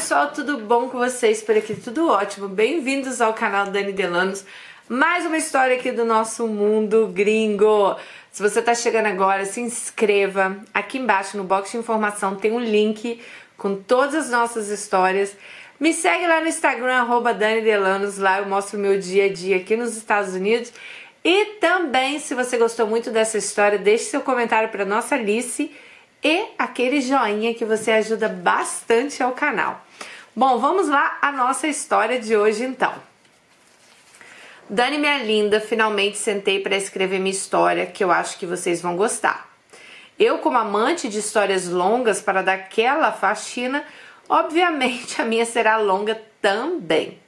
pessoal, tudo bom com vocês por aqui? Tudo ótimo. Bem-vindos ao canal Dani Delanos. Mais uma história aqui do nosso mundo gringo. Se você está chegando agora, se inscreva. Aqui embaixo no box de informação tem um link com todas as nossas histórias. Me segue lá no Instagram, arroba Dani Delanos. Lá eu mostro o meu dia a dia aqui nos Estados Unidos. E também, se você gostou muito dessa história, deixe seu comentário para nossa Alice e aquele joinha que você ajuda bastante ao canal. Bom, vamos lá a nossa história de hoje então. Dani, minha linda, finalmente sentei para escrever minha história que eu acho que vocês vão gostar. Eu, como amante de histórias longas para dar aquela faxina, obviamente a minha será longa também.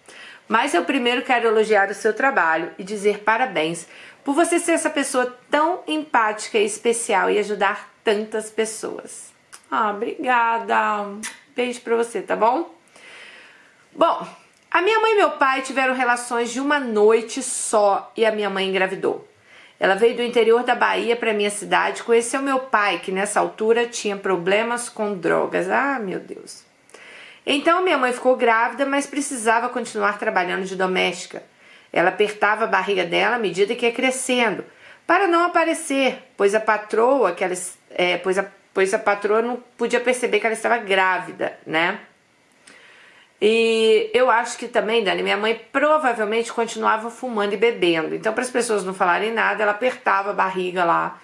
Mas eu primeiro quero elogiar o seu trabalho e dizer parabéns por você ser essa pessoa tão empática e especial e ajudar tantas pessoas. Ah, obrigada. Beijo pra você, tá bom? Bom, a minha mãe e meu pai tiveram relações de uma noite só e a minha mãe engravidou. Ela veio do interior da Bahia para minha cidade, conheceu meu pai, que nessa altura tinha problemas com drogas. Ah, meu Deus. Então minha mãe ficou grávida, mas precisava continuar trabalhando de doméstica. Ela apertava a barriga dela à medida que ia crescendo, para não aparecer, pois a patroa que ela é, pois, a, pois a patroa não podia perceber que ela estava grávida, né? E eu acho que também, Dani, minha mãe provavelmente continuava fumando e bebendo. Então, para as pessoas não falarem nada, ela apertava a barriga lá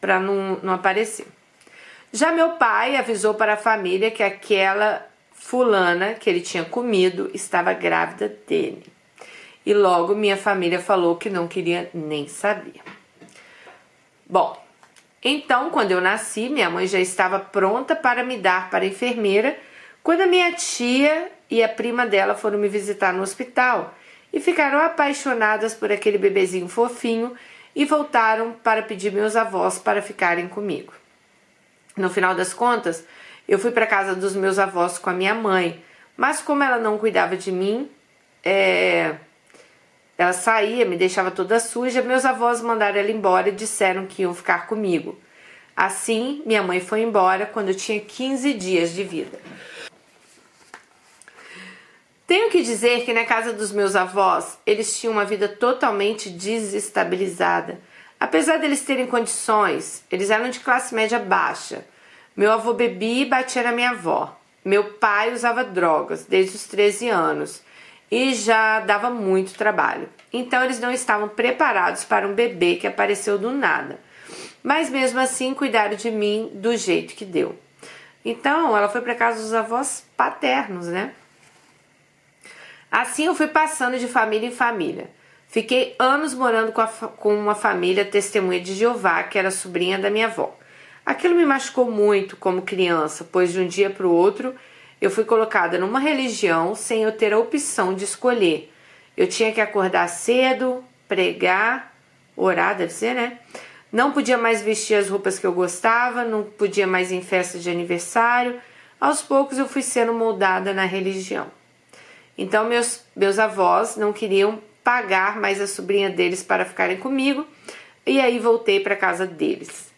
para não, não aparecer. Já meu pai avisou para a família que aquela fulana que ele tinha comido estava grávida dele. E logo minha família falou que não queria nem saber. Bom, então, quando eu nasci, minha mãe já estava pronta para me dar para a enfermeira quando a minha tia e a prima dela foram me visitar no hospital e ficaram apaixonadas por aquele bebezinho fofinho e voltaram para pedir meus avós para ficarem comigo. No final das contas, eu fui para casa dos meus avós com a minha mãe, mas como ela não cuidava de mim, é... ela saía, me deixava toda suja, meus avós mandaram ela embora e disseram que iam ficar comigo. Assim, minha mãe foi embora quando eu tinha 15 dias de vida. Tenho que dizer que na casa dos meus avós, eles tinham uma vida totalmente desestabilizada. Apesar deles terem condições, eles eram de classe média baixa. Meu avô bebia e batia na minha avó. Meu pai usava drogas desde os 13 anos e já dava muito trabalho. Então eles não estavam preparados para um bebê que apareceu do nada mas mesmo assim cuidaram de mim do jeito que deu. Então, ela foi para casa dos avós paternos, né? Assim eu fui passando de família em família. Fiquei anos morando com, a, com uma família testemunha de Jeová, que era sobrinha da minha avó. Aquilo me machucou muito como criança, pois de um dia para o outro eu fui colocada numa religião sem eu ter a opção de escolher. Eu tinha que acordar cedo, pregar, orar, deve ser, né? Não podia mais vestir as roupas que eu gostava, não podia mais ir em festa de aniversário. Aos poucos eu fui sendo moldada na religião. Então meus, meus avós não queriam pagar mais a sobrinha deles para ficarem comigo e aí voltei para casa deles.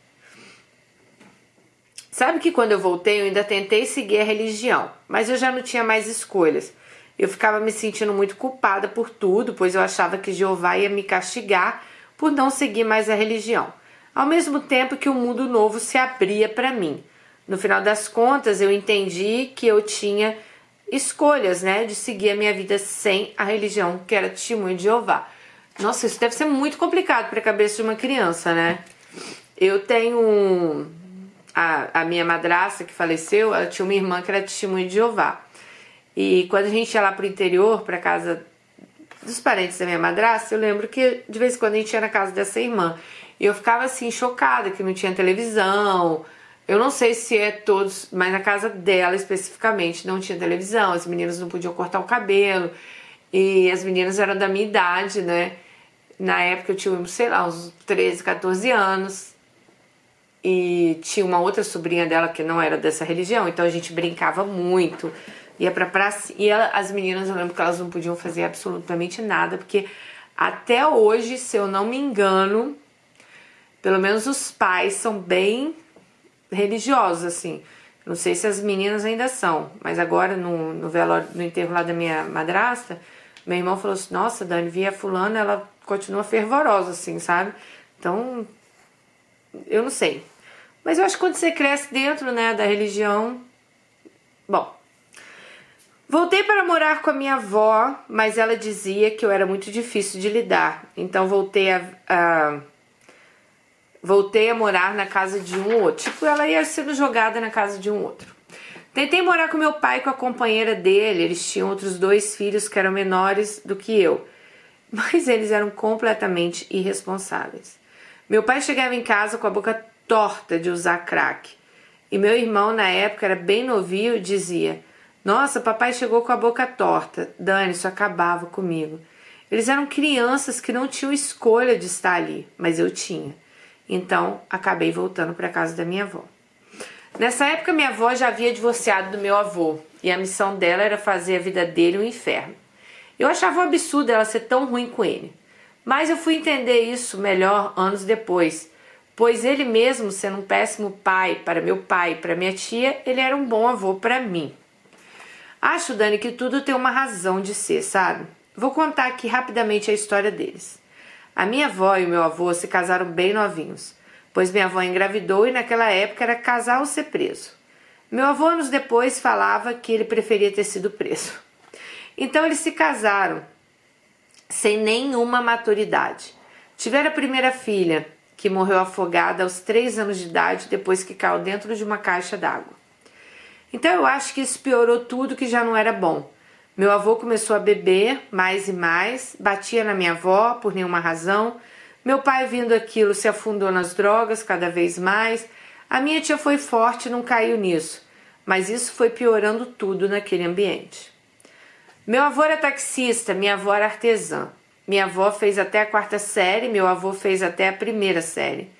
Sabe que quando eu voltei eu ainda tentei seguir a religião, mas eu já não tinha mais escolhas. Eu ficava me sentindo muito culpada por tudo, pois eu achava que Jeová ia me castigar por não seguir mais a religião, ao mesmo tempo que o um mundo novo se abria para mim. No final das contas, eu entendi que eu tinha escolhas, né, de seguir a minha vida sem a religião, que era testemunho de Jeová. Nossa, isso deve ser muito complicado para a cabeça de uma criança, né? Eu tenho a, a minha madrasta que faleceu, ela tinha uma irmã que era testemunho de Jeová. E quando a gente ia lá pro interior, para casa dos parentes da minha madrasta, eu lembro que de vez em quando a gente ia na casa dessa irmã. E eu ficava assim, chocada que não tinha televisão. Eu não sei se é todos, mas na casa dela especificamente não tinha televisão. As meninas não podiam cortar o cabelo. E as meninas eram da minha idade, né? Na época eu tinha, sei lá, uns 13, 14 anos. E tinha uma outra sobrinha dela que não era dessa religião, então a gente brincava muito ia pra praça. E ela, as meninas, eu lembro que elas não podiam fazer absolutamente nada, porque até hoje, se eu não me engano, pelo menos os pais são bem religiosos, assim. Não sei se as meninas ainda são, mas agora no, no velório, no enterro lá da minha madrasta, meu irmão falou assim: Nossa, Dani, via fulana, ela continua fervorosa, assim, sabe? Então, eu não sei. Mas eu acho que quando você cresce dentro, né, da religião. Bom. Voltei para morar com a minha avó, mas ela dizia que eu era muito difícil de lidar. Então voltei a, a voltei a morar na casa de um outro. Tipo, ela ia sendo jogada na casa de um outro. Tentei morar com meu pai e com a companheira dele. Eles tinham outros dois filhos que eram menores do que eu, mas eles eram completamente irresponsáveis. Meu pai chegava em casa com a boca torta de usar crack. E meu irmão, na época, era bem novinho dizia: Nossa, papai chegou com a boca torta. Dani, isso acabava comigo. Eles eram crianças que não tinham escolha de estar ali, mas eu tinha. Então, acabei voltando para casa da minha avó. Nessa época, minha avó já havia divorciado do meu avô e a missão dela era fazer a vida dele um inferno. Eu achava um absurdo ela ser tão ruim com ele, mas eu fui entender isso melhor anos depois pois ele mesmo sendo um péssimo pai para meu pai e para minha tia, ele era um bom avô para mim. Acho, Dani, que tudo tem uma razão de ser, sabe? Vou contar aqui rapidamente a história deles. A minha avó e o meu avô se casaram bem novinhos, pois minha avó engravidou e naquela época era casar ou ser preso. Meu avô anos depois falava que ele preferia ter sido preso. Então eles se casaram sem nenhuma maturidade. Tiveram a primeira filha, que morreu afogada aos três anos de idade depois que caiu dentro de uma caixa d'água. Então eu acho que isso piorou tudo que já não era bom. Meu avô começou a beber mais e mais, batia na minha avó por nenhuma razão. Meu pai, vendo aquilo, se afundou nas drogas cada vez mais. A minha tia foi forte e não caiu nisso, mas isso foi piorando tudo naquele ambiente. Meu avô era taxista, minha avó era artesã. Minha avó fez até a quarta série, meu avô fez até a primeira série.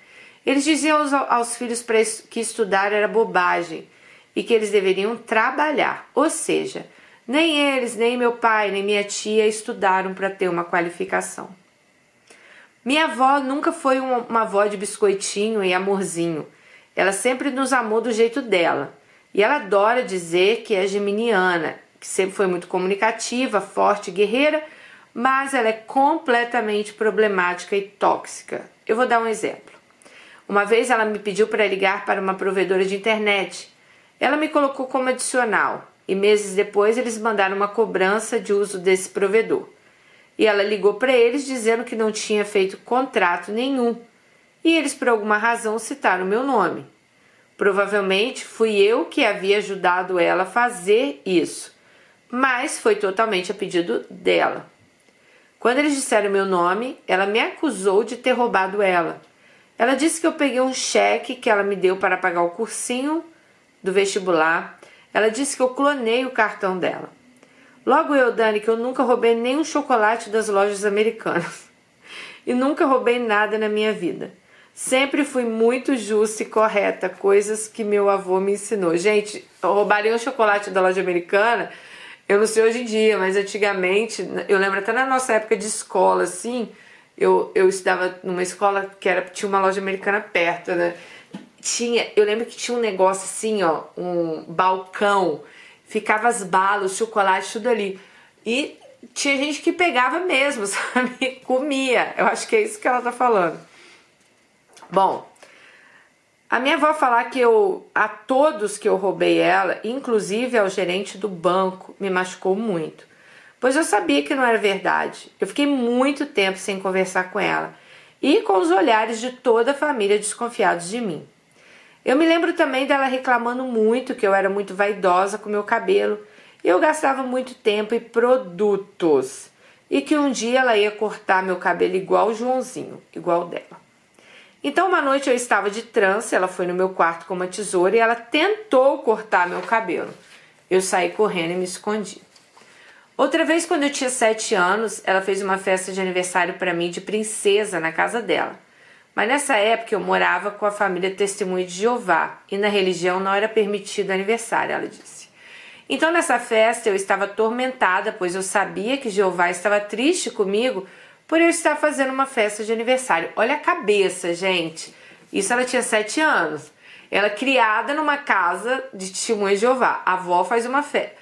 Eles diziam aos, aos filhos que estudar era bobagem e que eles deveriam trabalhar. Ou seja, nem eles, nem meu pai, nem minha tia estudaram para ter uma qualificação. Minha avó nunca foi uma, avó de biscoitinho e amorzinho. Ela sempre nos amou do jeito dela. E ela adora dizer que é geminiana, que sempre foi muito comunicativa, forte, guerreira mas ela é completamente problemática e tóxica. Eu vou dar um exemplo. Uma vez ela me pediu para ligar para uma provedora de internet. Ela me colocou como adicional e meses depois eles mandaram uma cobrança de uso desse provedor. E ela ligou para eles dizendo que não tinha feito contrato nenhum. E eles, por alguma razão, citaram meu nome. Provavelmente fui eu que havia ajudado ela a fazer isso, mas foi totalmente a pedido dela. Quando eles disseram meu nome, ela me acusou de ter roubado ela. Ela disse que eu peguei um cheque que ela me deu para pagar o cursinho do vestibular. Ela disse que eu clonei o cartão dela. Logo eu, Dani, que eu nunca roubei nenhum chocolate das lojas americanas. E nunca roubei nada na minha vida. Sempre fui muito justa e correta, coisas que meu avô me ensinou. Gente, roubaria um chocolate da loja americana eu não sei hoje em dia, mas antigamente, eu lembro até na nossa época de escola, assim, eu, eu estudava numa escola que era, tinha uma loja americana perto, né? Tinha, eu lembro que tinha um negócio assim, ó, um balcão, ficava as balas, chocolate, tudo ali. E tinha gente que pegava mesmo, sabe? Comia. Eu acho que é isso que ela tá falando. Bom, a minha avó falar que eu, a todos que eu roubei ela, inclusive ao gerente do banco, me machucou muito. Pois eu sabia que não era verdade. Eu fiquei muito tempo sem conversar com ela e com os olhares de toda a família desconfiados de mim. Eu me lembro também dela reclamando muito que eu era muito vaidosa com meu cabelo e eu gastava muito tempo em produtos e que um dia ela ia cortar meu cabelo igual o Joãozinho, igual dela. Então, uma noite eu estava de trança, ela foi no meu quarto com uma tesoura e ela tentou cortar meu cabelo. Eu saí correndo e me escondi. Outra vez, quando eu tinha sete anos, ela fez uma festa de aniversário para mim de princesa na casa dela. Mas nessa época eu morava com a família Testemunho de Jeová e na religião não era permitido aniversário, ela disse. Então nessa festa eu estava atormentada, pois eu sabia que Jeová estava triste comigo por eu estar fazendo uma festa de aniversário. Olha a cabeça, gente. Isso ela tinha sete anos. Ela é criada numa casa de testemunha de Jeová. A avó faz uma fé.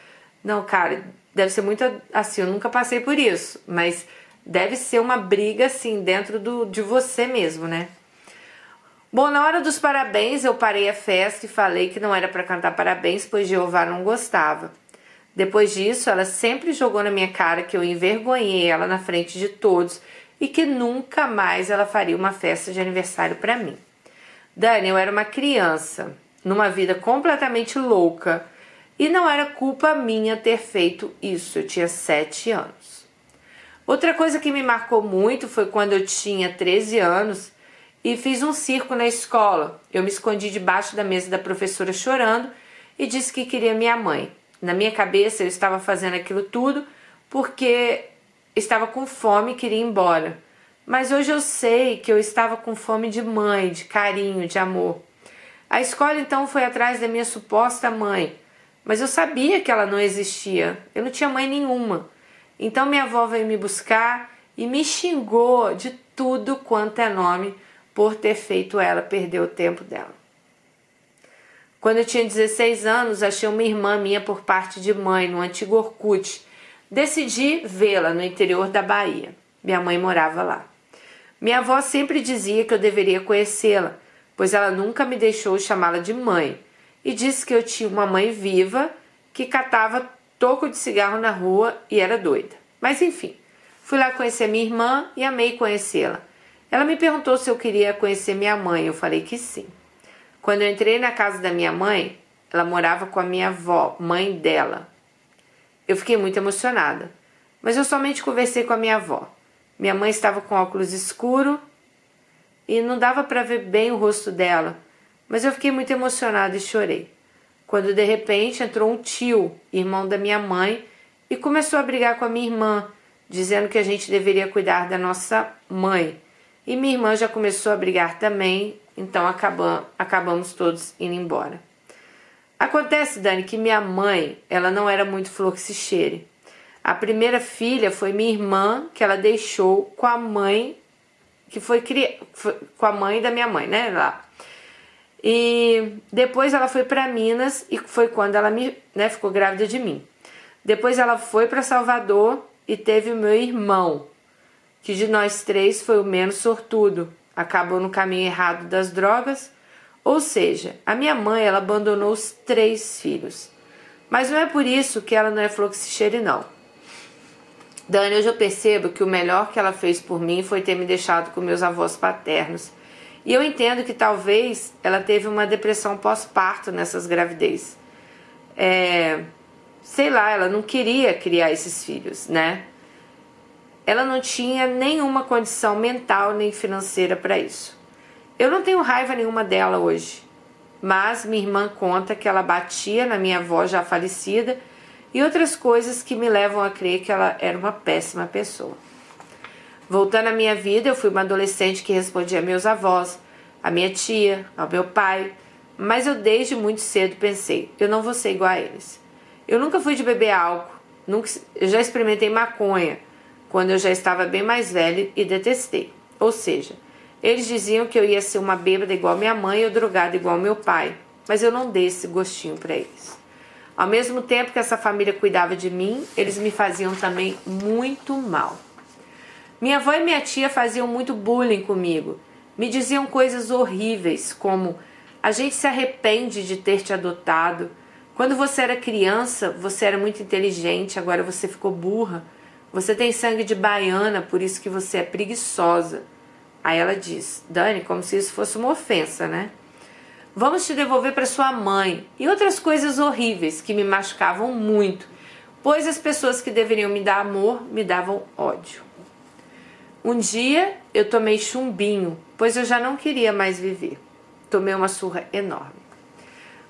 Não, cara, deve ser muito assim, eu nunca passei por isso, mas deve ser uma briga assim dentro do, de você mesmo, né? Bom, na hora dos parabéns, eu parei a festa e falei que não era para cantar parabéns, pois Jeová não gostava. Depois disso, ela sempre jogou na minha cara que eu envergonhei ela na frente de todos e que nunca mais ela faria uma festa de aniversário para mim. Dani, eu era uma criança, numa vida completamente louca, e não era culpa minha ter feito isso. Eu tinha sete anos. Outra coisa que me marcou muito foi quando eu tinha 13 anos e fiz um circo na escola. Eu me escondi debaixo da mesa da professora chorando e disse que queria minha mãe. Na minha cabeça eu estava fazendo aquilo tudo porque estava com fome e queria ir embora. Mas hoje eu sei que eu estava com fome de mãe, de carinho, de amor. A escola então foi atrás da minha suposta mãe, mas eu sabia que ela não existia. Eu não tinha mãe nenhuma. Então minha avó veio me buscar e me xingou de tudo quanto é nome por ter feito ela perder o tempo dela. Quando eu tinha 16 anos, achei uma irmã minha por parte de mãe no antigo Orkut. Decidi vê-la no interior da Bahia. Minha mãe morava lá. Minha avó sempre dizia que eu deveria conhecê-la, pois ela nunca me deixou chamá-la de mãe, e disse que eu tinha uma mãe viva que catava toco de cigarro na rua e era doida. Mas enfim, fui lá conhecer minha irmã e amei conhecê-la. Ela me perguntou se eu queria conhecer minha mãe, eu falei que sim. Quando eu entrei na casa da minha mãe, ela morava com a minha avó, mãe dela. Eu fiquei muito emocionada, mas eu somente conversei com a minha avó. Minha mãe estava com óculos escuro e não dava para ver bem o rosto dela, mas eu fiquei muito emocionada e chorei. Quando de repente entrou um tio, irmão da minha mãe, e começou a brigar com a minha irmã, dizendo que a gente deveria cuidar da nossa mãe. E minha irmã já começou a brigar também, então acabam, acabamos todos indo embora. Acontece, Dani, que minha mãe, ela não era muito flor que se cheire. A primeira filha foi minha irmã, que ela deixou com a mãe, que foi, com a mãe da minha mãe, né? E depois ela foi para Minas e foi quando ela me, né, ficou grávida de mim. Depois ela foi para Salvador e teve o meu irmão, que de nós três foi o menos sortudo, acabou no caminho errado das drogas. Ou seja, a minha mãe ela abandonou os três filhos. Mas não é por isso que ela não é fluxicheire, não. Dani, hoje eu percebo que o melhor que ela fez por mim foi ter me deixado com meus avós paternos. E eu entendo que talvez ela teve uma depressão pós-parto nessas gravidez. É, sei lá, ela não queria criar esses filhos, né? Ela não tinha nenhuma condição mental nem financeira para isso. Eu não tenho raiva nenhuma dela hoje, mas minha irmã conta que ela batia na minha avó já falecida e outras coisas que me levam a crer que ela era uma péssima pessoa. Voltando à minha vida, eu fui uma adolescente que respondia a meus avós, a minha tia, ao meu pai, mas eu desde muito cedo pensei, eu não vou ser igual a eles. Eu nunca fui de beber álcool, nunca, eu já experimentei maconha quando eu já estava bem mais velha e detestei. Ou seja, eles diziam que eu ia ser uma bêbada igual minha mãe ou drogada igual meu pai, mas eu não dei esse gostinho para eles. Ao mesmo tempo que essa família cuidava de mim, eles me faziam também muito mal. Minha avó e minha tia faziam muito bullying comigo. Me diziam coisas horríveis, como: a gente se arrepende de ter te adotado. Quando você era criança, você era muito inteligente, agora você ficou burra. Você tem sangue de baiana, por isso que você é preguiçosa. Aí ela diz: Dani, como se isso fosse uma ofensa, né? Vamos te devolver para sua mãe e outras coisas horríveis que me machucavam muito, pois as pessoas que deveriam me dar amor me davam ódio. Um dia eu tomei chumbinho, pois eu já não queria mais viver. Tomei uma surra enorme.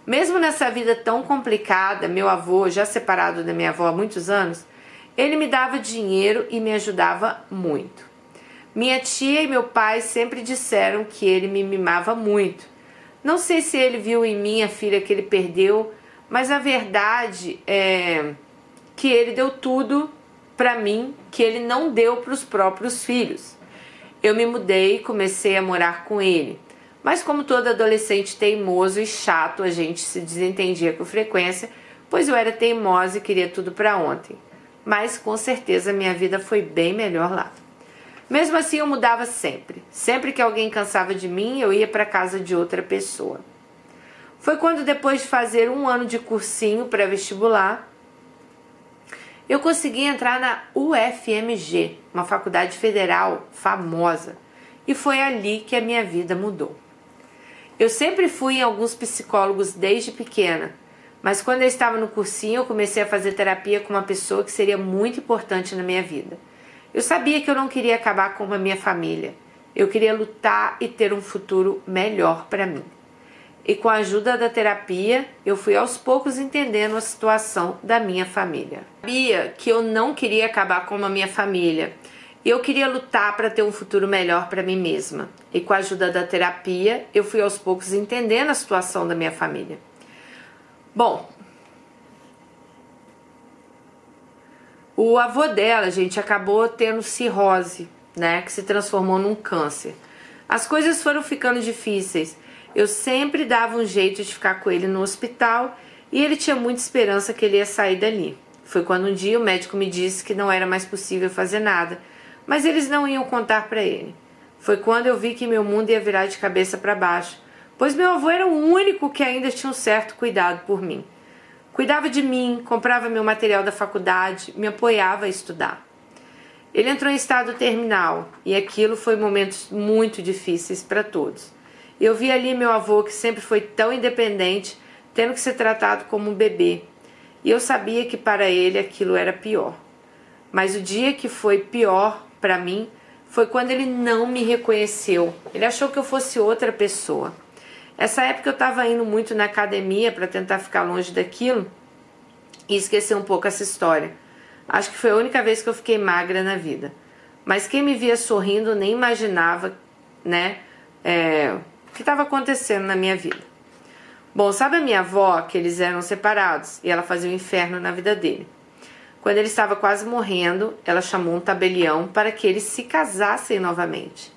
Mesmo nessa vida tão complicada, meu avô, já separado da minha avó há muitos anos, ele me dava dinheiro e me ajudava muito. Minha tia e meu pai sempre disseram que ele me mimava muito não sei se ele viu em mim a filha que ele perdeu, mas a verdade é que ele deu tudo para mim que ele não deu para os próprios filhos. Eu me mudei e comecei a morar com ele, Mas como todo adolescente teimoso e chato, a gente se desentendia com frequência, pois eu era teimosa e queria tudo para ontem. Mas com certeza minha vida foi bem melhor lá. Mesmo assim, eu mudava sempre. Sempre que alguém cansava de mim, eu ia para casa de outra pessoa. Foi quando, depois de fazer um ano de cursinho pré-vestibular, eu consegui entrar na UFMG, uma faculdade federal famosa, e foi ali que a minha vida mudou. Eu sempre fui em alguns psicólogos desde pequena, mas quando eu estava no cursinho, eu comecei a fazer terapia com uma pessoa que seria muito importante na minha vida. Eu sabia que eu não queria acabar com a minha família. Eu queria lutar e ter um futuro melhor para mim. E com a ajuda da terapia, eu fui aos poucos entendendo a situação da minha família. Sabia que eu não queria acabar com a minha família. Eu queria lutar para ter um futuro melhor para mim mesma. E com a ajuda da terapia, eu fui aos poucos entendendo a situação da minha família. Bom, o avô dela, gente, acabou tendo cirrose, né, que se transformou num câncer. As coisas foram ficando difíceis. Eu sempre dava um jeito de ficar com ele no hospital e ele tinha muita esperança que ele ia sair dali. Foi quando um dia o médico me disse que não era mais possível fazer nada mas eles não iam contar para ele. Foi quando eu vi que meu mundo ia virar de cabeça para baixo, pois meu avô era o único que ainda tinha um certo cuidado por mim. Cuidava de mim, comprava meu material da faculdade, me apoiava a estudar. Ele entrou em estado terminal e aquilo foi momentos muito difíceis para todos. Eu vi ali meu avô, que sempre foi tão independente, tendo que ser tratado como um bebê. E eu sabia que para ele aquilo era pior. Mas o dia que foi pior para mim foi quando ele não me reconheceu. Ele achou que eu fosse outra pessoa. Essa época eu estava indo muito na academia para tentar ficar longe daquilo e esquecer um pouco essa história. Acho que foi a única vez que eu fiquei magra na vida. Mas quem me via sorrindo nem imaginava, né, é, que estava acontecendo na minha vida. Bom, sabe a minha avó que eles eram separados e ela fazia o um inferno na vida dele. Quando ele estava quase morrendo, ela chamou um tabelião para que eles se casassem novamente.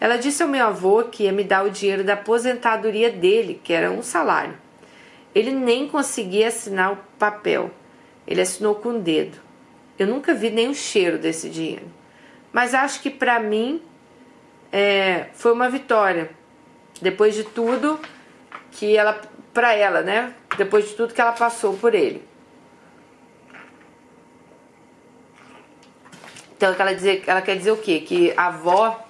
Ela disse ao meu avô que ia me dar o dinheiro da aposentadoria dele, que era um salário. Ele nem conseguia assinar o papel. Ele assinou com o dedo. Eu nunca vi nem o cheiro desse dinheiro. Mas acho que para mim é, foi uma vitória. Depois de tudo que ela, para ela, né? Depois de tudo que ela passou por ele. Então ela, dizer, ela quer dizer o quê? Que a avó,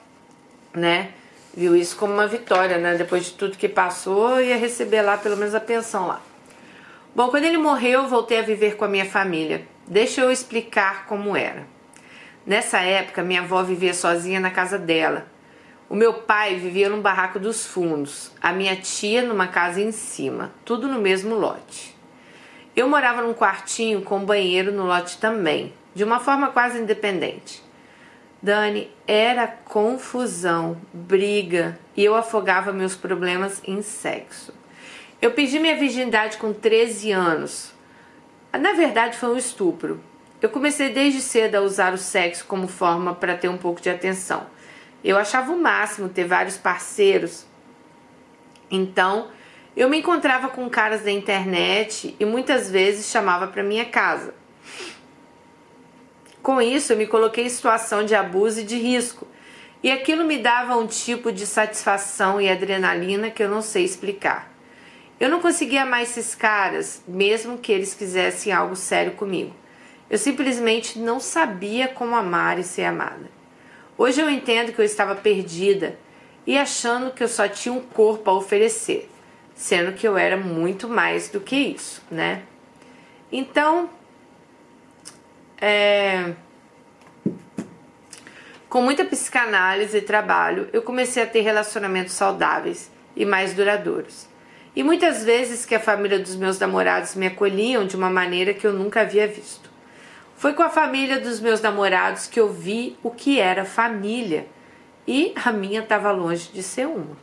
né, viu isso como uma vitória, né? Depois de tudo que passou, ia receber lá pelo menos a pensão lá. Bom, quando ele morreu, eu voltei a viver com a minha família. Deixa eu explicar como era. Nessa época, minha avó vivia sozinha na casa dela. O meu pai vivia num barraco dos fundos, a minha tia numa casa em cima, tudo no mesmo lote. Eu morava num quartinho com banheiro no lote também de uma forma quase independente. Dani, era confusão, briga e eu afogava meus problemas em sexo. Eu pedi minha virgindade com 13 anos. Na verdade, foi um estupro. Eu comecei desde cedo a usar o sexo como forma para ter um pouco de atenção. Eu achava o máximo ter vários parceiros. Então, eu me encontrava com caras da internet e muitas vezes chamava para minha casa. Com isso, eu me coloquei em situação de abuso e de risco, e aquilo me dava um tipo de satisfação e adrenalina que eu não sei explicar. Eu não conseguia mais esses caras, mesmo que eles quisessem algo sério comigo. Eu simplesmente não sabia como amar e ser amada. Hoje eu entendo que eu estava perdida e achando que eu só tinha um corpo a oferecer, sendo que eu era muito mais do que isso, né? Então, é... Com muita psicanálise e trabalho, eu comecei a ter relacionamentos saudáveis e mais duradouros. E muitas vezes que a família dos meus namorados me acolhiam de uma maneira que eu nunca havia visto. Foi com a família dos meus namorados que eu vi o que era família e a minha estava longe de ser uma.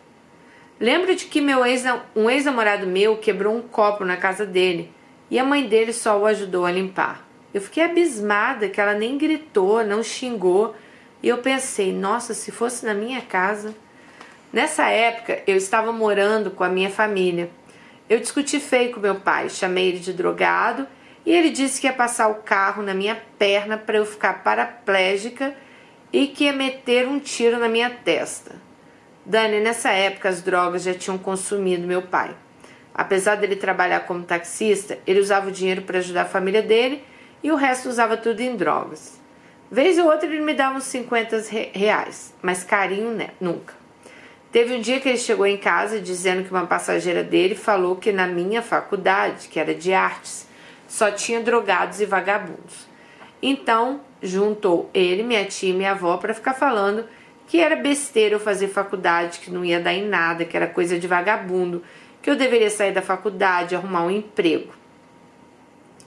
Lembro de que meu ex, um ex-namorado meu quebrou um copo na casa dele e a mãe dele só o ajudou a limpar. Eu fiquei abismada que ela nem gritou, não xingou. E eu pensei, nossa, se fosse na minha casa. Nessa época, eu estava morando com a minha família. Eu discuti feio com meu pai, chamei ele de drogado e ele disse que ia passar o carro na minha perna para eu ficar paraplégica e que ia meter um tiro na minha testa. Dani, nessa época as drogas já tinham consumido meu pai. Apesar dele trabalhar como taxista, ele usava o dinheiro para ajudar a família dele e o resto usava tudo em drogas. Vez ou outra ele me dava uns 50 reais, mas carinho né, nunca. Teve um dia que ele chegou em casa dizendo que uma passageira dele falou que na minha faculdade, que era de artes, só tinha drogados e vagabundos. Então, juntou ele, minha tia e minha avó para ficar falando que era besteira eu fazer faculdade, que não ia dar em nada, que era coisa de vagabundo, que eu deveria sair da faculdade, arrumar um emprego.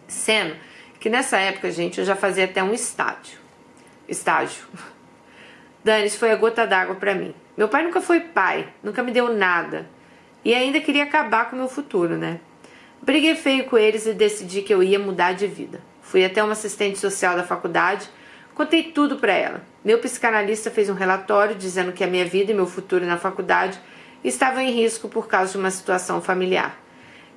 Sendo que nessa época, gente, eu já fazia até um estágio. Estágio. Isso foi a gota d'água para mim. Meu pai nunca foi pai, nunca me deu nada. E ainda queria acabar com o meu futuro, né? Briguei feio com eles e decidi que eu ia mudar de vida. Fui até uma assistente social da faculdade, contei tudo para ela. Meu psicanalista fez um relatório dizendo que a minha vida e meu futuro na faculdade estavam em risco por causa de uma situação familiar.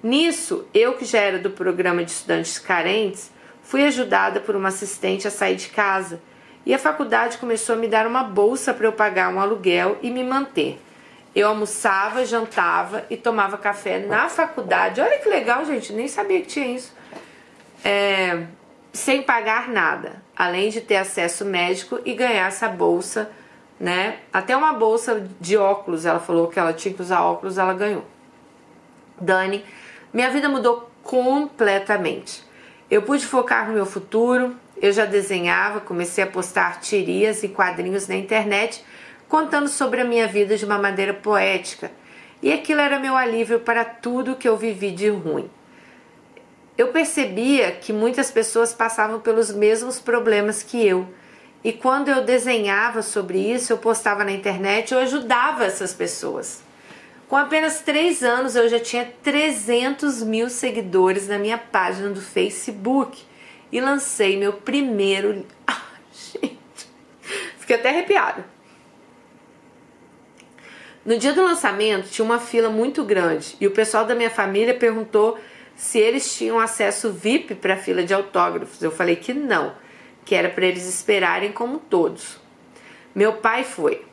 Nisso, eu que já era do programa de estudantes carentes, fui ajudada por uma assistente a sair de casa e a faculdade começou a me dar uma bolsa para eu pagar um aluguel e me manter. Eu almoçava, jantava e tomava café na faculdade. Olha que legal, gente, nem sabia que tinha isso. É, sem pagar nada, além de ter acesso médico e ganhar essa bolsa, né? Até uma bolsa de óculos, ela falou que ela tinha que usar óculos, ela ganhou. Dani, minha vida mudou completamente. Eu pude focar no meu futuro, eu já desenhava, comecei a postar tirias e quadrinhos na internet contando sobre a minha vida de uma maneira poética, e aquilo era meu alívio para tudo que eu vivi de ruim. Eu percebia que muitas pessoas passavam pelos mesmos problemas que eu, e quando eu desenhava sobre isso, eu postava na internet, eu ajudava essas pessoas. Com apenas três anos, eu já tinha 300 mil seguidores na minha página do Facebook e lancei meu primeiro. Ah, gente, fiquei até arrepiada. No dia do lançamento tinha uma fila muito grande e o pessoal da minha família perguntou se eles tinham acesso VIP para a fila de autógrafos. Eu falei que não, que era para eles esperarem como todos. Meu pai foi.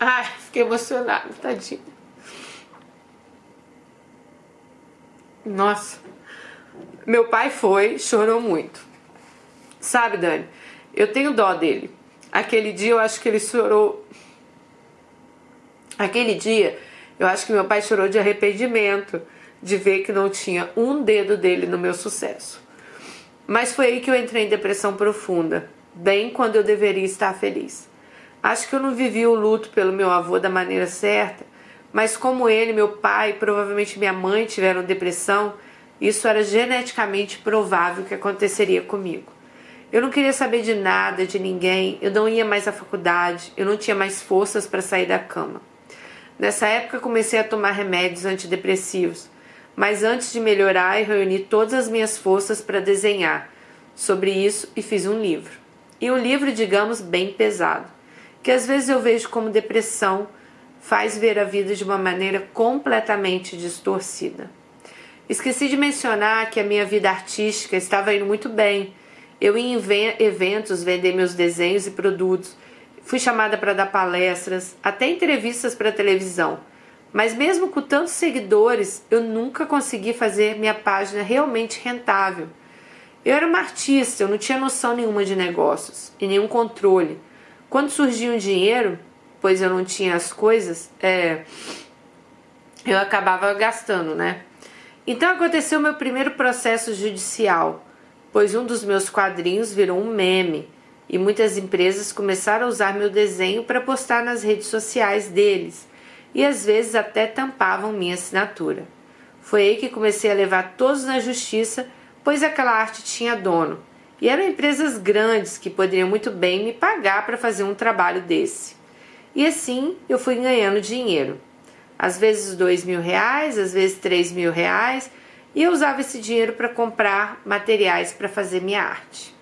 Ai, fiquei emocionada, tadinho. Nossa. Meu pai foi, chorou muito. Sabe, Dani, eu tenho dó dele. Aquele dia eu acho que ele chorou. Aquele dia eu acho que meu pai chorou de arrependimento de ver que não tinha um dedo dele no meu sucesso. Mas foi aí que eu entrei em depressão profunda, bem quando eu deveria estar feliz. Acho que eu não vivi o luto pelo meu avô da maneira certa, mas como ele, meu pai e provavelmente minha mãe tiveram depressão, isso era geneticamente provável que aconteceria comigo. Eu não queria saber de nada, de ninguém, eu não ia mais à faculdade, eu não tinha mais forças para sair da cama. Nessa época comecei a tomar remédios antidepressivos, mas antes de melhorar eu reuni todas as minhas forças para desenhar sobre isso e fiz um livro. E um livro, digamos, bem pesado, que às vezes eu vejo como depressão, faz ver a vida de uma maneira completamente distorcida. Esqueci de mencionar que a minha vida artística estava indo muito bem eu ia em eventos vender meus desenhos e produtos. Fui chamada para dar palestras, até entrevistas para televisão. Mas mesmo com tantos seguidores, eu nunca consegui fazer minha página realmente rentável. Eu era uma artista, eu não tinha noção nenhuma de negócios e nenhum controle. Quando surgia um dinheiro, pois eu não tinha as coisas, é, eu acabava gastando, né? Então aconteceu meu primeiro processo judicial pois um dos meus quadrinhos virou um meme e muitas empresas começaram a usar meu desenho para postar nas redes sociais deles e às vezes até tampavam minha assinatura. Foi aí que comecei a levar todos na justiça, pois aquela arte tinha dono e eram empresas grandes que poderiam muito bem me pagar para fazer um trabalho desse. E assim eu fui ganhando dinheiro. Às vezes dois mil reais, às vezes três mil reais e eu usava esse dinheiro para comprar materiais para fazer minha arte.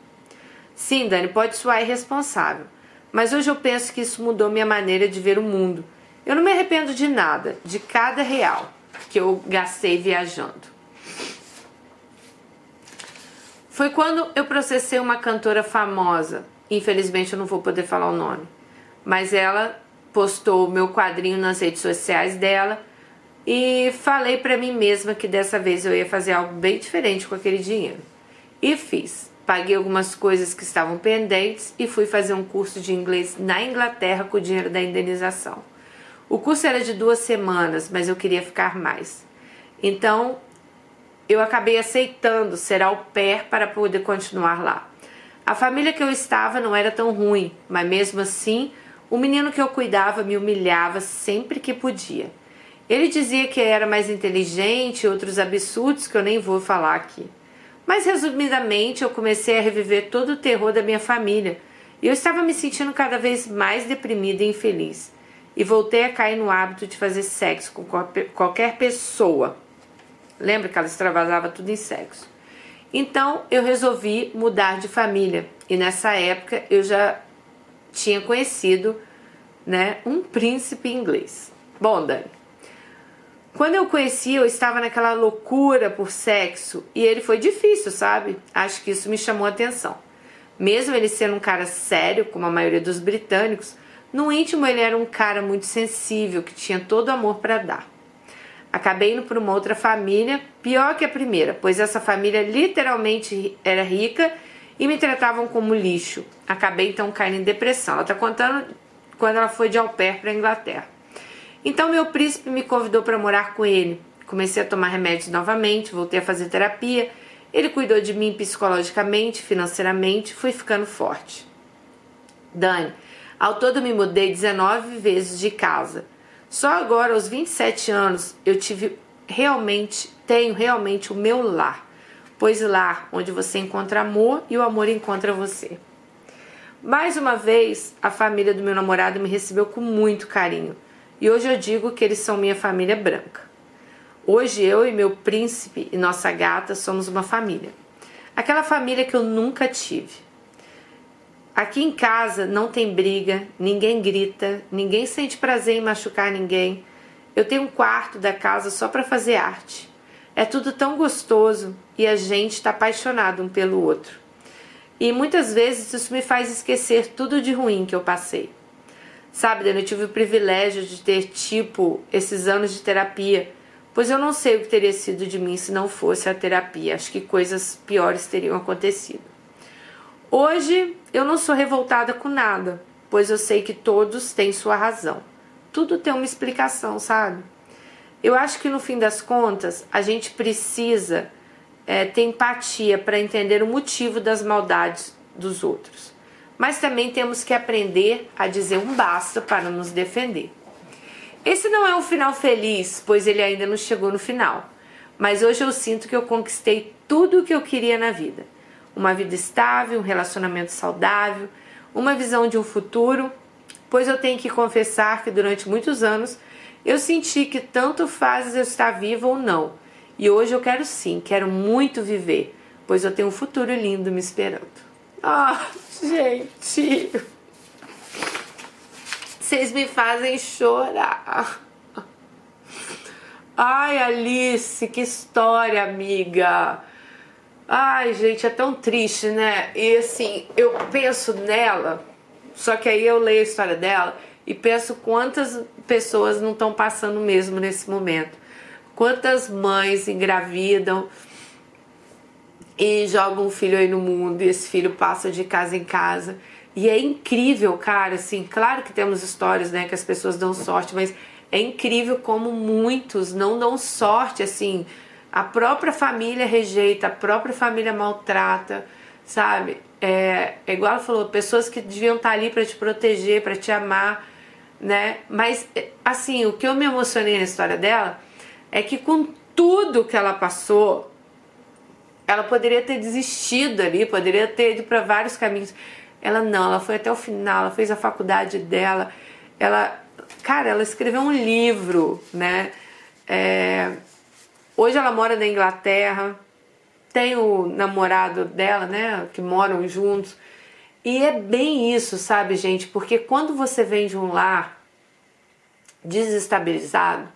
Sim, Dani, pode soar irresponsável, Mas hoje eu penso que isso mudou minha maneira de ver o mundo. Eu não me arrependo de nada, de cada real que eu gastei viajando. Foi quando eu processei uma cantora famosa. Infelizmente eu não vou poder falar o nome. Mas ela postou o meu quadrinho nas redes sociais dela e falei para mim mesma que dessa vez eu ia fazer algo bem diferente com aquele dinheiro. E fiz. Paguei algumas coisas que estavam pendentes e fui fazer um curso de inglês na Inglaterra com o dinheiro da indenização. O curso era de duas semanas, mas eu queria ficar mais. Então eu acabei aceitando ser au pair para poder continuar lá. A família que eu estava não era tão ruim, mas mesmo assim, o menino que eu cuidava me humilhava sempre que podia. Ele dizia que era mais inteligente outros absurdos que eu nem vou falar aqui. Mas resumidamente, eu comecei a reviver todo o terror da minha família e eu estava me sentindo cada vez mais deprimida e infeliz. E voltei a cair no hábito de fazer sexo com qualquer pessoa. Lembra que ela extravasava tudo em sexo. Então eu resolvi mudar de família e nessa época eu já tinha conhecido né, um príncipe inglês. Bom, Dani, quando eu conheci, eu estava naquela loucura por sexo e ele foi difícil, sabe? Acho que isso me chamou a atenção. Mesmo ele sendo um cara sério, como a maioria dos britânicos, no íntimo ele era um cara muito sensível, que tinha todo amor para dar. Acabei indo para uma outra família, pior que a primeira, pois essa família literalmente era rica e me tratavam como lixo. Acabei então caindo em depressão. Ela está contando quando ela foi de au pair para a Inglaterra. Então meu príncipe me convidou para morar com ele. Comecei a tomar remédios novamente, voltei a fazer terapia. Ele cuidou de mim psicologicamente, financeiramente, fui ficando forte. Dani, ao todo me mudei 19 vezes de casa. Só agora, aos 27 anos, eu tive realmente, tenho realmente o meu lar. Pois lá onde você encontra amor e o amor encontra você. Mais uma vez, a família do meu namorado me recebeu com muito carinho. E hoje eu digo que eles são minha família branca. Hoje eu e meu príncipe e nossa gata somos uma família. Aquela família que eu nunca tive. Aqui em casa não tem briga, ninguém grita, ninguém sente prazer em machucar ninguém. Eu tenho um quarto da casa só para fazer arte. É tudo tão gostoso e a gente está apaixonado um pelo outro. E muitas vezes isso me faz esquecer tudo de ruim que eu passei. Sabe, Dani, eu tive o privilégio de ter, tipo, esses anos de terapia, pois eu não sei o que teria sido de mim se não fosse a terapia. Acho que coisas piores teriam acontecido. Hoje eu não sou revoltada com nada, pois eu sei que todos têm sua razão. Tudo tem uma explicação, sabe? Eu acho que no fim das contas a gente precisa é, ter empatia para entender o motivo das maldades dos outros mas também temos que aprender a dizer um basta para nos defender. Esse não é um final feliz, pois ele ainda não chegou no final, mas hoje eu sinto que eu conquistei tudo o que eu queria na vida: uma vida estável, um relacionamento saudável, uma visão de um futuro. Pois eu tenho que confessar que durante muitos anos eu senti que tanto faz eu estar viva ou não. E hoje eu quero sim, quero muito viver, pois eu tenho um futuro lindo me esperando. Ah, gente. Vocês me fazem chorar. Ai, Alice, que história, amiga. Ai, gente, é tão triste, né? E assim, eu penso nela, só que aí eu leio a história dela e penso quantas pessoas não estão passando mesmo nesse momento. Quantas mães engravidam e joga um filho aí no mundo e esse filho passa de casa em casa. E é incrível, cara, assim, claro que temos histórias, né, que as pessoas dão sorte, mas é incrível como muitos não dão sorte, assim, a própria família rejeita, a própria família maltrata, sabe? É, é igual ela falou, pessoas que deviam estar ali para te proteger, para te amar, né? Mas, assim, o que eu me emocionei na história dela é que com tudo que ela passou, ela poderia ter desistido ali, poderia ter ido para vários caminhos. Ela não, ela foi até o final, ela fez a faculdade dela. Ela, cara, ela escreveu um livro, né? É, hoje ela mora na Inglaterra, tem o namorado dela, né? Que moram juntos. E é bem isso, sabe, gente? Porque quando você vem de um lar desestabilizado,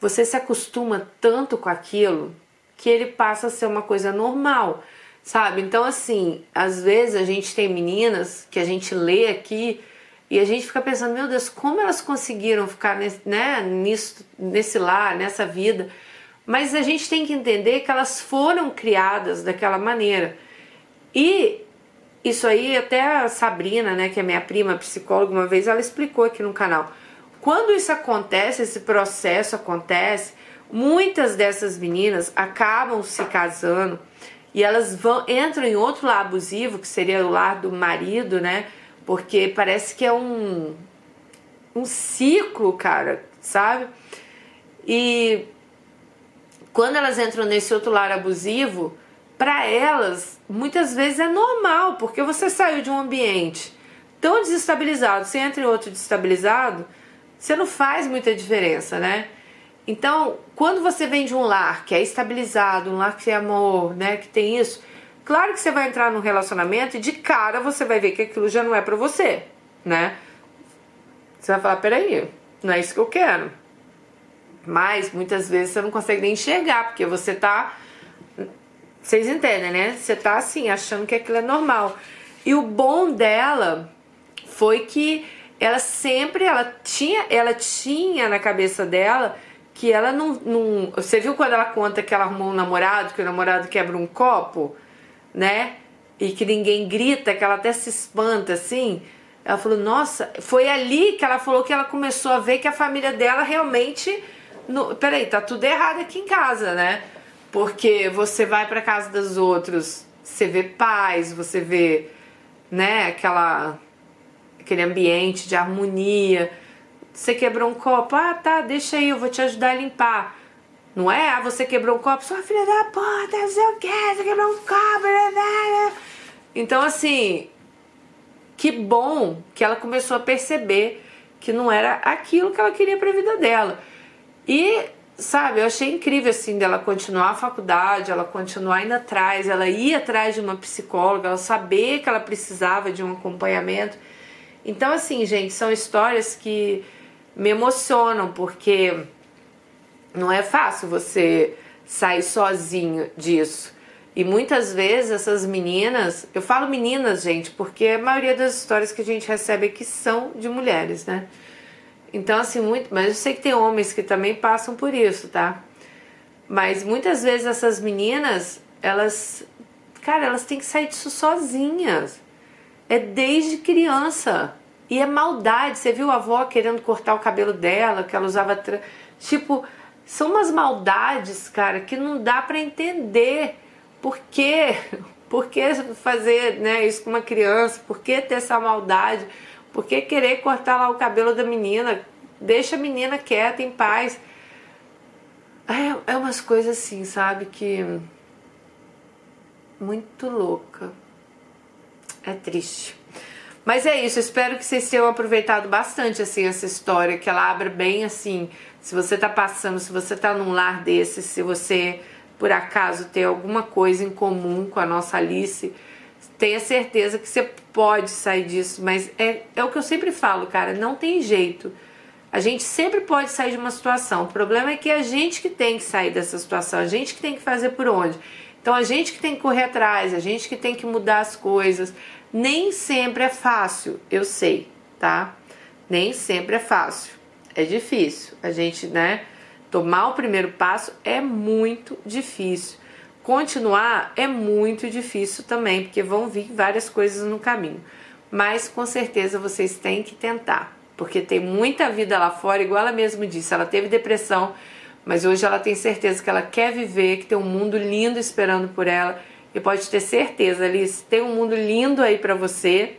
você se acostuma tanto com aquilo que ele passa a ser uma coisa normal, sabe? Então, assim, às vezes a gente tem meninas que a gente lê aqui e a gente fica pensando, meu Deus, como elas conseguiram ficar nesse, né, nisso, nesse lar, nessa vida. Mas a gente tem que entender que elas foram criadas daquela maneira. E isso aí, até a Sabrina, né, que é minha prima psicóloga, uma vez ela explicou aqui no canal. Quando isso acontece, esse processo acontece, muitas dessas meninas acabam se casando e elas vão entram em outro lar abusivo, que seria o lar do marido, né? Porque parece que é um um ciclo, cara, sabe? E quando elas entram nesse outro lar abusivo, para elas muitas vezes é normal, porque você saiu de um ambiente tão desestabilizado, você entra em outro desestabilizado, você não faz muita diferença, né? Então, quando você vem de um lar que é estabilizado, um lar que é amor, né, que tem isso, claro que você vai entrar num relacionamento e de cara você vai ver que aquilo já não é para você, né? Você vai falar, peraí, não é isso que eu quero. Mas muitas vezes você não consegue nem enxergar, porque você tá. Vocês entendem, né? Você tá assim, achando que aquilo é normal. E o bom dela foi que ela sempre ela tinha ela tinha na cabeça dela que ela não, não você viu quando ela conta que ela arrumou um namorado que o namorado quebra um copo né? E que ninguém grita que ela até se espanta assim? Ela falou nossa foi ali que ela falou que ela começou a ver que a família dela realmente no, peraí tá tudo errado aqui em casa né? Porque você vai para casa dos outros você vê paz você vê né aquela aquele ambiente de harmonia. Você quebrou um copo, ah tá, deixa aí, eu vou te ajudar a limpar. Não é? Ah, você quebrou um copo, sua filha da puta, não sei o você quebrou um copo. Né, né, né. Então, assim, que bom que ela começou a perceber que não era aquilo que ela queria para a vida dela. E, sabe, eu achei incrível, assim, dela continuar a faculdade, ela continuar indo atrás, ela ir atrás de uma psicóloga, ela saber que ela precisava de um acompanhamento. Então, assim, gente, são histórias que me emocionam, porque não é fácil você sair sozinho disso. E muitas vezes essas meninas, eu falo meninas, gente, porque a maioria das histórias que a gente recebe aqui são de mulheres, né? Então, assim, muito. Mas eu sei que tem homens que também passam por isso, tá? Mas muitas vezes essas meninas, elas. Cara, elas têm que sair disso sozinhas. É desde criança. E é maldade. Você viu a avó querendo cortar o cabelo dela, que ela usava. Tra... Tipo, são umas maldades, cara, que não dá para entender. Por quê? Por que fazer né, isso com uma criança? Por que ter essa maldade? Por que querer cortar lá o cabelo da menina? Deixa a menina quieta, em paz. É, é umas coisas assim, sabe? Que. Muito louca. É triste. Mas é isso, espero que vocês tenham aproveitado bastante assim essa história, que ela abre bem assim, se você tá passando, se você tá num lar desse, se você por acaso tem alguma coisa em comum com a nossa Alice, tenha certeza que você pode sair disso, mas é, é o que eu sempre falo, cara, não tem jeito. A gente sempre pode sair de uma situação. O problema é que é a gente que tem que sair dessa situação, a gente que tem que fazer por onde. Então a gente que tem que correr atrás, a gente que tem que mudar as coisas. Nem sempre é fácil, eu sei, tá? Nem sempre é fácil. É difícil. A gente, né, tomar o primeiro passo é muito difícil. Continuar é muito difícil também, porque vão vir várias coisas no caminho. Mas com certeza vocês têm que tentar, porque tem muita vida lá fora, igual ela mesmo disse, ela teve depressão, mas hoje ela tem certeza que ela quer viver, que tem um mundo lindo esperando por ela. E pode ter certeza, Alice, tem um mundo lindo aí para você,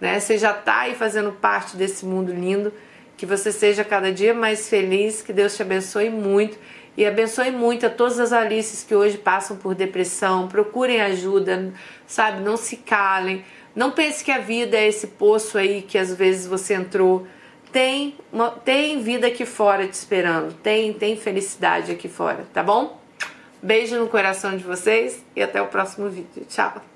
né? Você já tá aí fazendo parte desse mundo lindo. Que você seja cada dia mais feliz, que Deus te abençoe muito e abençoe muito a todas as Alices que hoje passam por depressão. Procurem ajuda, sabe? Não se calem. Não pense que a vida é esse poço aí que às vezes você entrou tem, uma, tem vida aqui fora te esperando, tem, tem felicidade aqui fora, tá bom? Beijo no coração de vocês e até o próximo vídeo. Tchau!